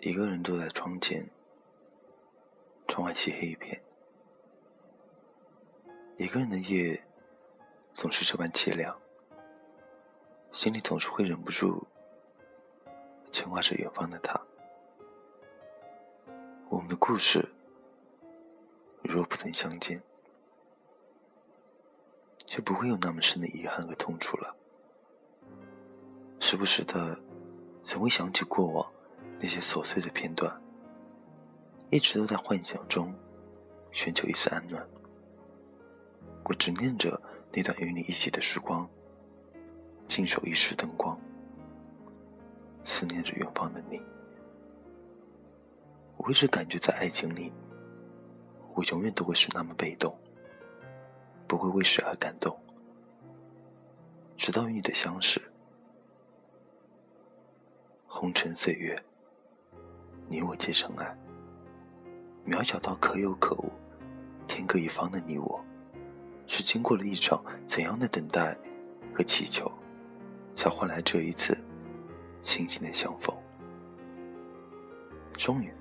一个人坐在窗前，窗外漆黑一片。一个人的夜总是这般凄凉，心里总是会忍不住牵挂着远方的他。我们的故事若不曾相见，就不会有那么深的遗憾和痛楚了。时不时的，总会想起过往。那些琐碎的片段，一直都在幻想中寻求一丝安暖。我执念着那段与你一起的时光，静守一世灯光，思念着远方的你。我一直感觉在爱情里，我永远都会是那么被动，不会为谁而感动，直到与你的相识，红尘岁月。你我皆尘埃，渺小到可有可无，天各一方的你我，是经过了一场怎样的等待和祈求，才换来这一次轻轻的相逢？终于，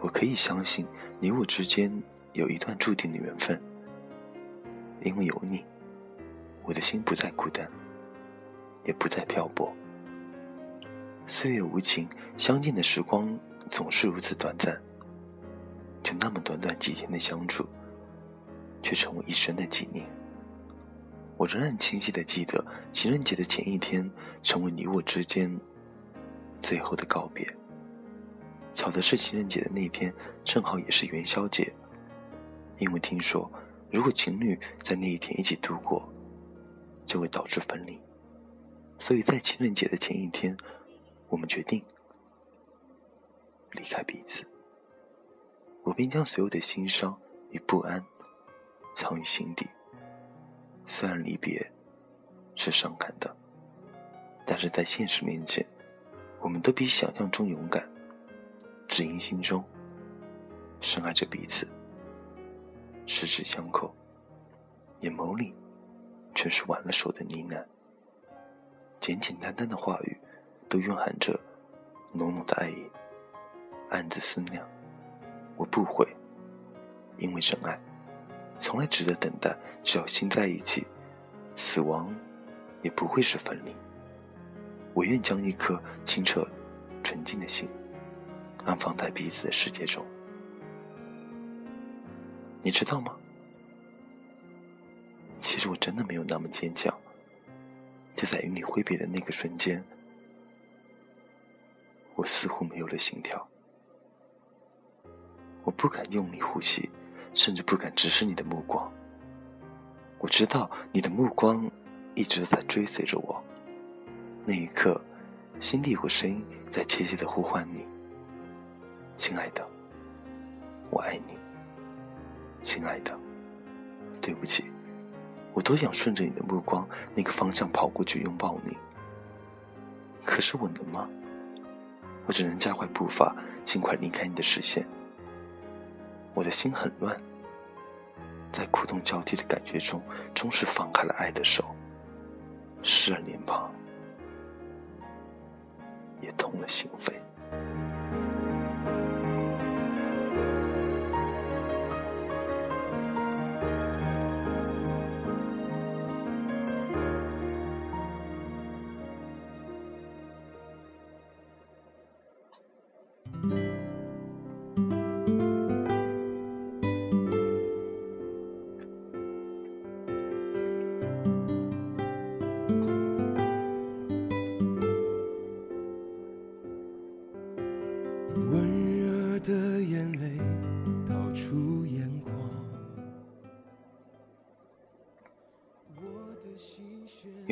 我可以相信你我之间有一段注定的缘分，因为有你，我的心不再孤单，也不再漂泊。岁月无情，相见的时光。总是如此短暂，就那么短短几天的相处，却成为一生的纪念。我仍然清晰的记得情人节的前一天，成为你我之间最后的告别。巧的是，情人节的那天正好也是元宵节，因为听说如果情侣在那一天一起度过，就会导致分离，所以在情人节的前一天，我们决定。离开彼此，我便将所有的心伤与不安藏于心底。虽然离别是伤感的，但是在现实面前，我们都比想象中勇敢。只因心中深爱着彼此，十指相扣，眼眸里全是挽了手的呢喃。简简单单的话语，都蕴含着浓浓的爱意。暗自思量，我不会，因为真爱从来值得等待。只要心在一起，死亡也不会是分离。我愿将一颗清澈、纯净的心安放在彼此的世界中。你知道吗？其实我真的没有那么坚强。就在与你挥别的那个瞬间，我似乎没有了心跳。我不敢用力呼吸，甚至不敢直视你的目光。我知道你的目光一直在追随着我。那一刻，心底有个声音在窃窃的呼唤你：“亲爱的，我爱你。”亲爱的，对不起，我多想顺着你的目光那个方向跑过去拥抱你。可是我能吗？我只能加快步伐，尽快离开你的视线。我的心很乱，在苦痛交替的感觉中，终是放开了爱的手，湿了脸庞，也痛了心扉。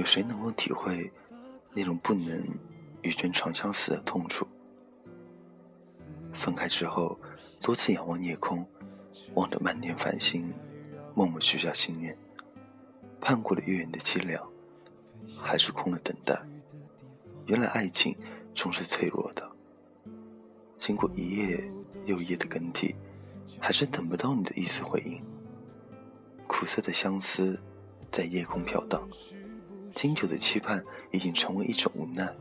谁能够体会那种不能与君长相思的痛楚？分开之后，多次仰望夜空，望着漫天繁星，默默许下心愿，盼过了月圆的凄凉，还是空了等待。原来爱情终是脆弱的，经过一夜。又一夜的更替，还是等不到你的一丝回应。苦涩的相思在夜空飘荡，经久的期盼已经成为一种无奈，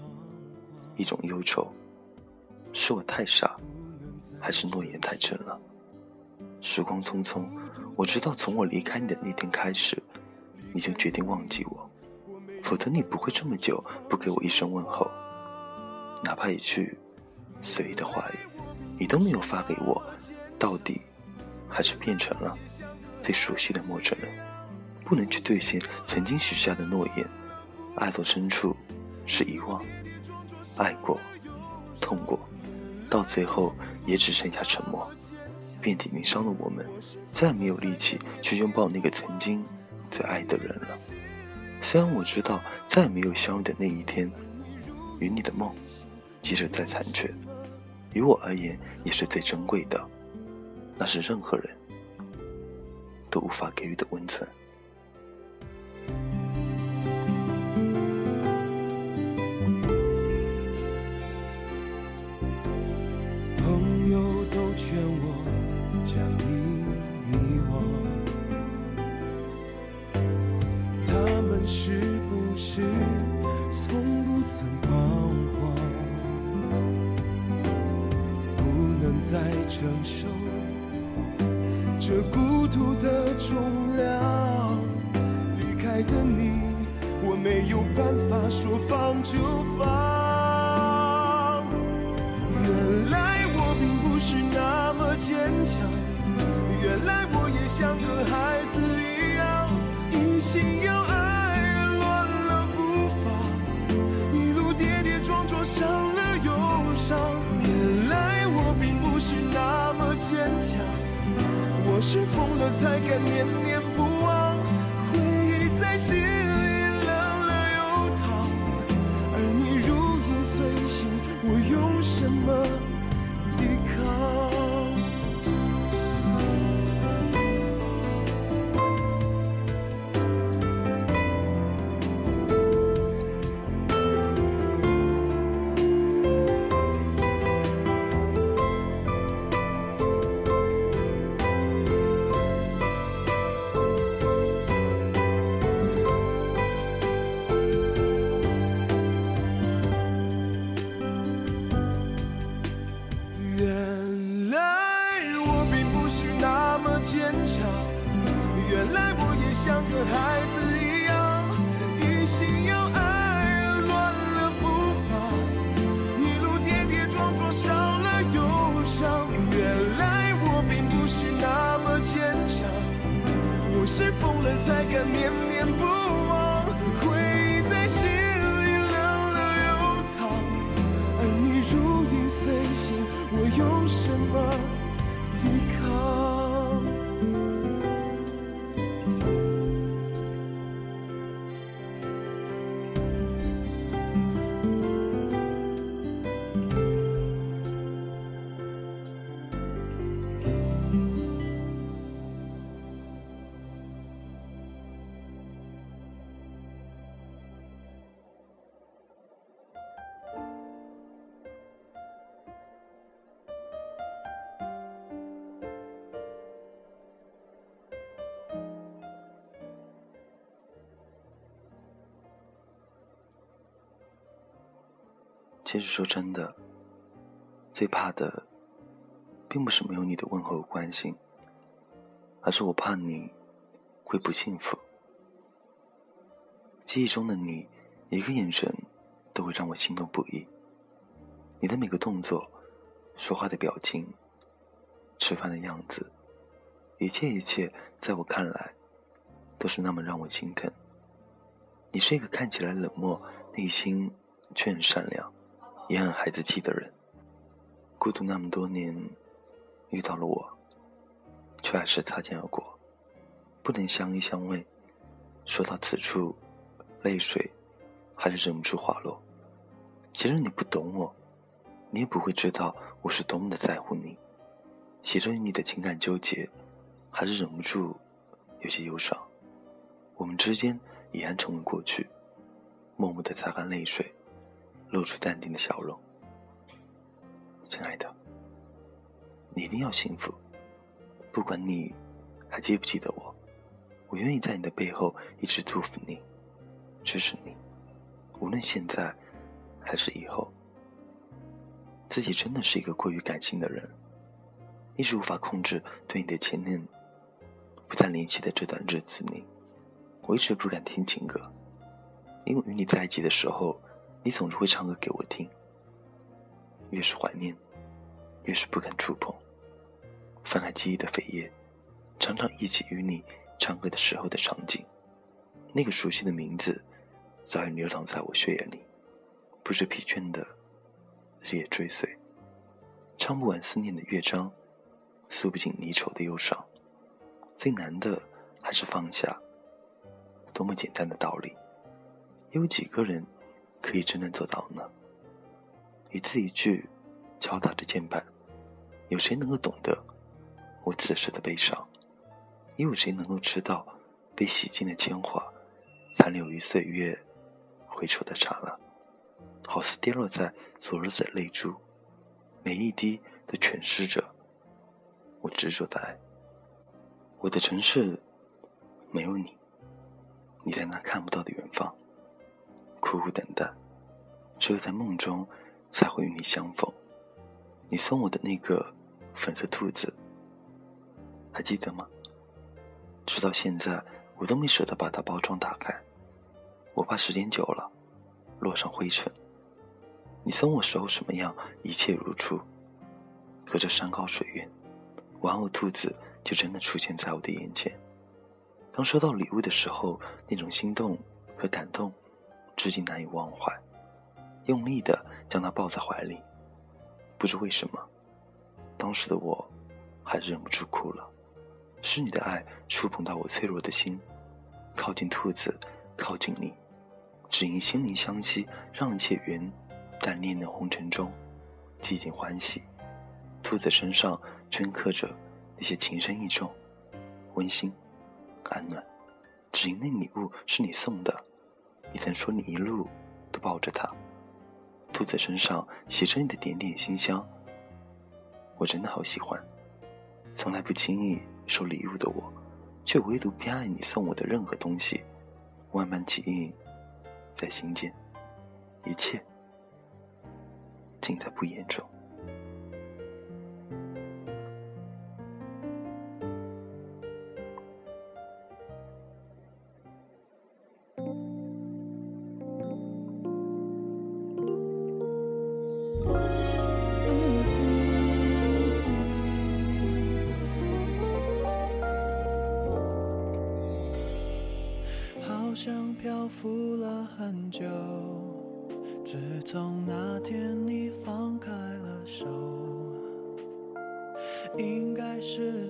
一种忧愁。是我太傻，还是诺言太真了？时光匆匆，我知道从我离开你的那天开始，你就决定忘记我，否则你不会这么久不给我一声问候，哪怕一句随意的话语，你都没有发给我。到底还是变成了最熟悉的陌生人，不能去兑现曾经许下的诺言。爱到深处是遗忘，爱过，痛过，到最后也只剩下沉默。遍体鳞伤的我们，再没有力气去拥抱那个曾经最爱的人了。虽然我知道，再没有相遇的那一天，与你的梦，即使再残缺，于我而言也是最珍贵的。那是任何人都无法给予的温存。在承受这孤独的重量，离开的你，我没有办法说放就放。原来我并不是那么坚强，原来我也像个孩子一样，一心要我是疯了才敢念念不忘，回忆在心里冷了又烫，而你如影随形，我用什么是疯了才敢念念不忘。回忆在心里冷了又烫，而你如影随形，我用什么抵抗？其实说真的，最怕的，并不是没有你的问候和关心，而是我怕你会不幸福。记忆中的你，一个眼神都会让我心动不已。你的每个动作、说话的表情、吃饭的样子，一切一切，在我看来，都是那么让我心疼。你是一个看起来冷漠，内心却很善良。也很孩子气的人，孤独那么多年，遇到了我，却还是擦肩而过，不能相依相偎。说到此处，泪水还是忍不住滑落。其实你不懂我，你也不会知道我是多么的在乎你。写着你的情感纠结，还是忍不住有些忧伤。我们之间已然成为过去，默默的擦干泪水。露出淡定的笑容，亲爱的，你一定要幸福。不管你还记不记得我，我愿意在你的背后一直祝福你，支持你，无论现在还是以后。自己真的是一个过于感性的人，一直无法控制对你的前念。不再联系的这段日子里，我一直不敢听情歌，因为与你在一起的时候，你总是会唱歌给我听。越是怀念，越是不敢触碰。翻开记忆的扉页，常常忆起与你唱歌的时候的场景，那个熟悉的名字，早已流淌在我血液里，不知疲倦的日夜追随，唱不完思念的乐章，诉不尽离愁的忧伤。最难的还是放下。多么简单的道理，有几个人可以真正做到呢？一字一句敲打着键盘，有谁能够懂得我此时的悲伤？又有谁能够知道被洗净的铅华，残留于岁月回首的刹那，好似跌落在昨日的泪珠，每一滴都诠释着我执着的爱。我的城市没有你，你在那看不到的远方，苦苦等待，只有在梦中才会与你相逢。你送我的那个粉色兔子，还记得吗？直到现在，我都没舍得把它包装打开，我怕时间久了落上灰尘。你送我时候什么样，一切如初。隔着山高水远，玩偶兔子。就真的出现在我的眼前。当收到礼物的时候，那种心动和感动，至今难以忘怀。用力的将它抱在怀里，不知为什么，当时的我，还是忍不住哭了。是你的爱触碰到我脆弱的心，靠近兔子，靠近你，只因心灵相惜，让一切云，淡恋的红尘中，寂静欢喜。兔子身上镌刻着。那些情深意重，温馨、安暖，只因那礼物是你送的。你曾说你一路都抱着它，兔子身上写着你的点点馨香。我真的好喜欢，从来不轻易收礼物的我，却唯独偏爱你送我的任何东西，万般记忆在心间，一切尽在不言中。很久，自从那天你放开了手，应该是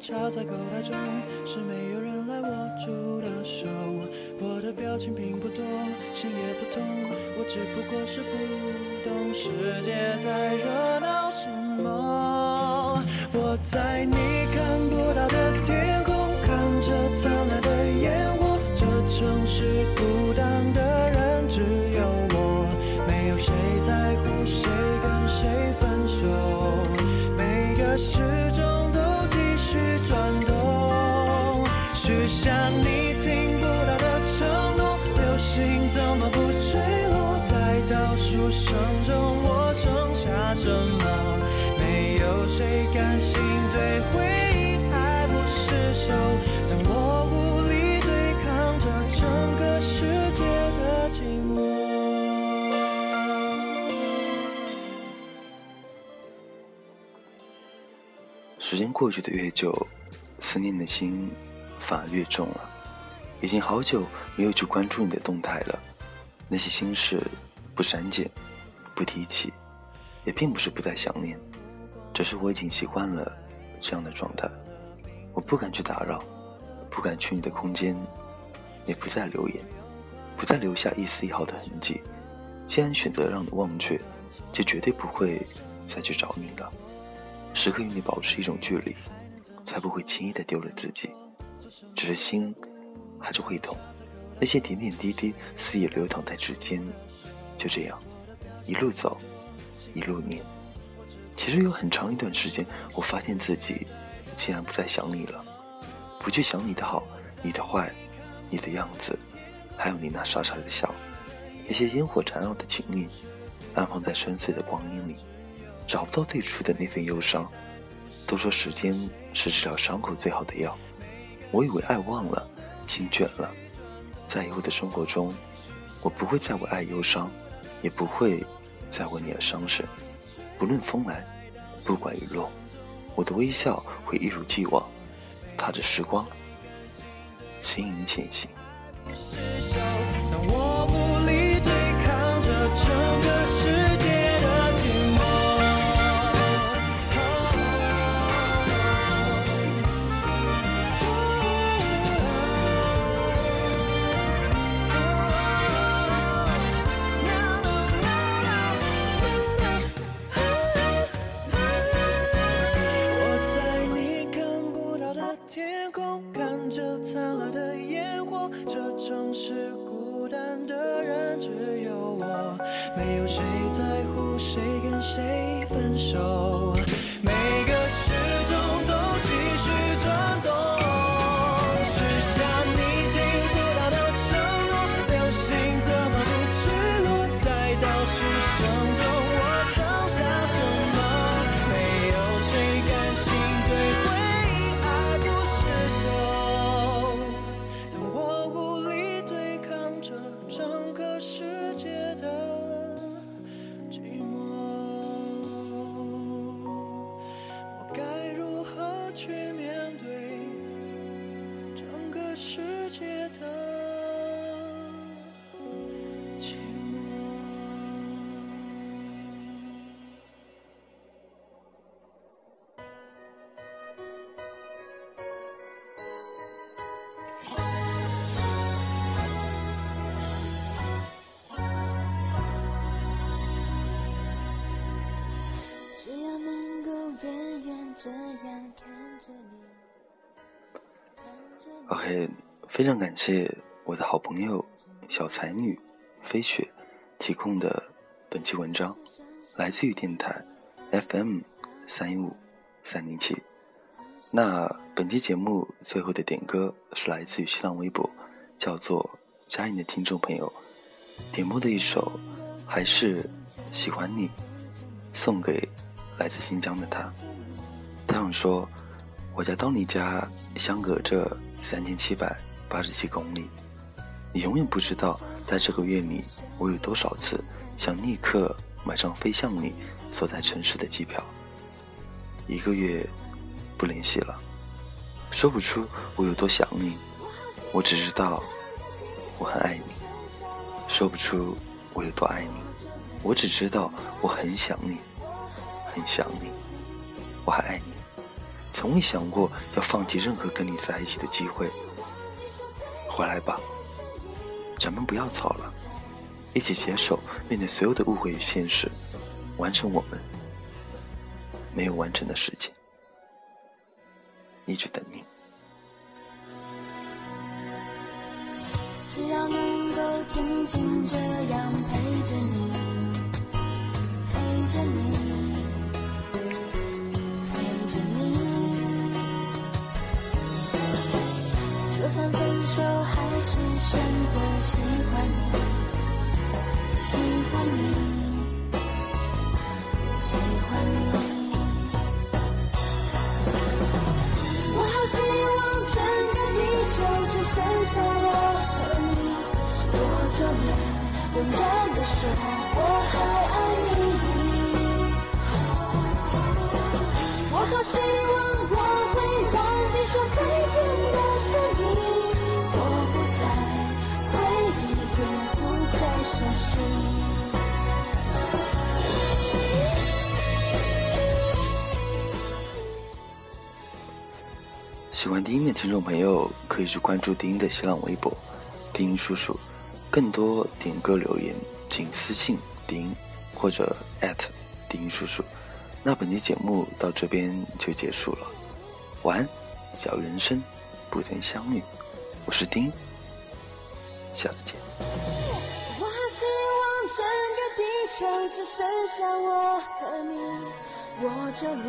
插在口袋中，是没有人来握住的手。我的表情并不多，心也不痛，我只不过是不懂世界在热闹什么。我在你看不到的天空，看着灿烂的烟火。这城市孤过去的越久，思念的心反而越重了。已经好久没有去关注你的动态了，那些心事不删减，不提起，也并不是不再想念，只是我已经习惯了这样的状态。我不敢去打扰，不敢去你的空间。也不再留言，不再留下一丝一毫的痕迹。既然选择让你忘却，就绝对不会再去找你了。时刻与你保持一种距离，才不会轻易的丢了自己。只是心还是会痛，那些点点滴滴肆意流淌在指尖，就这样一路走，一路念。其实有很长一段时间，我发现自己竟然不再想你了，不去想你的好，你的坏，你的样子，还有你那傻傻的笑，那些烟火缠绕的情谊，安放在深邃的光阴里，找不到最初的那份忧伤。都说时间是治疗伤口最好的药，我以为爱忘了，心倦了，在以后的生活中，我不会再为爱忧伤，也不会再为你而伤神。不论风来，不管雨落，我的微笑会一如既往，踏着时光，轻盈前行。OK，非常感谢我的好朋友小才女飞雪提供的本期文章，来自于电台 FM 三一五三零七。那本期节目最后的点歌是来自于新浪微博，叫做佳音的听众朋友点播的一首《还是喜欢你》，送给来自新疆的他。他想说，我家到你家相隔着三千七百八十七公里，你永远不知道，在这个月里，我有多少次想立刻买张飞向你所在城市的机票。一个月不联系了，说不出我有多想你，我只知道我很爱你，说不出我有多爱你，我只知道我很想你，很想你，我还爱你。从未想过要放弃任何跟你在一起的机会。回来吧，咱们不要吵了，一起携手面对所有的误会与现实，完成我们没有完成的事情。一直等你。只要能够静静这样陪着你，陪着你，就算分手，还是选择喜欢你，喜欢你，喜欢你。我好希望整个地球只剩下我和你，我就能，勇敢地说我还爱你。我好希望我喜欢丁音的听众朋友可以去关注丁音的新浪微博“丁音叔叔”，更多点歌留言请私信丁音或者丁叔叔。那本期节目到这边就结束了，晚安，小人生，不曾相遇，我是丁，下次见。就只剩下我和你，我着能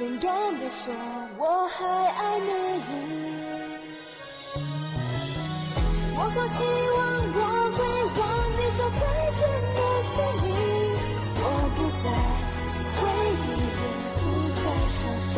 勇敢地说我还爱你。我多希望我会忘记说再见的是你，我不再回忆，也不再伤心。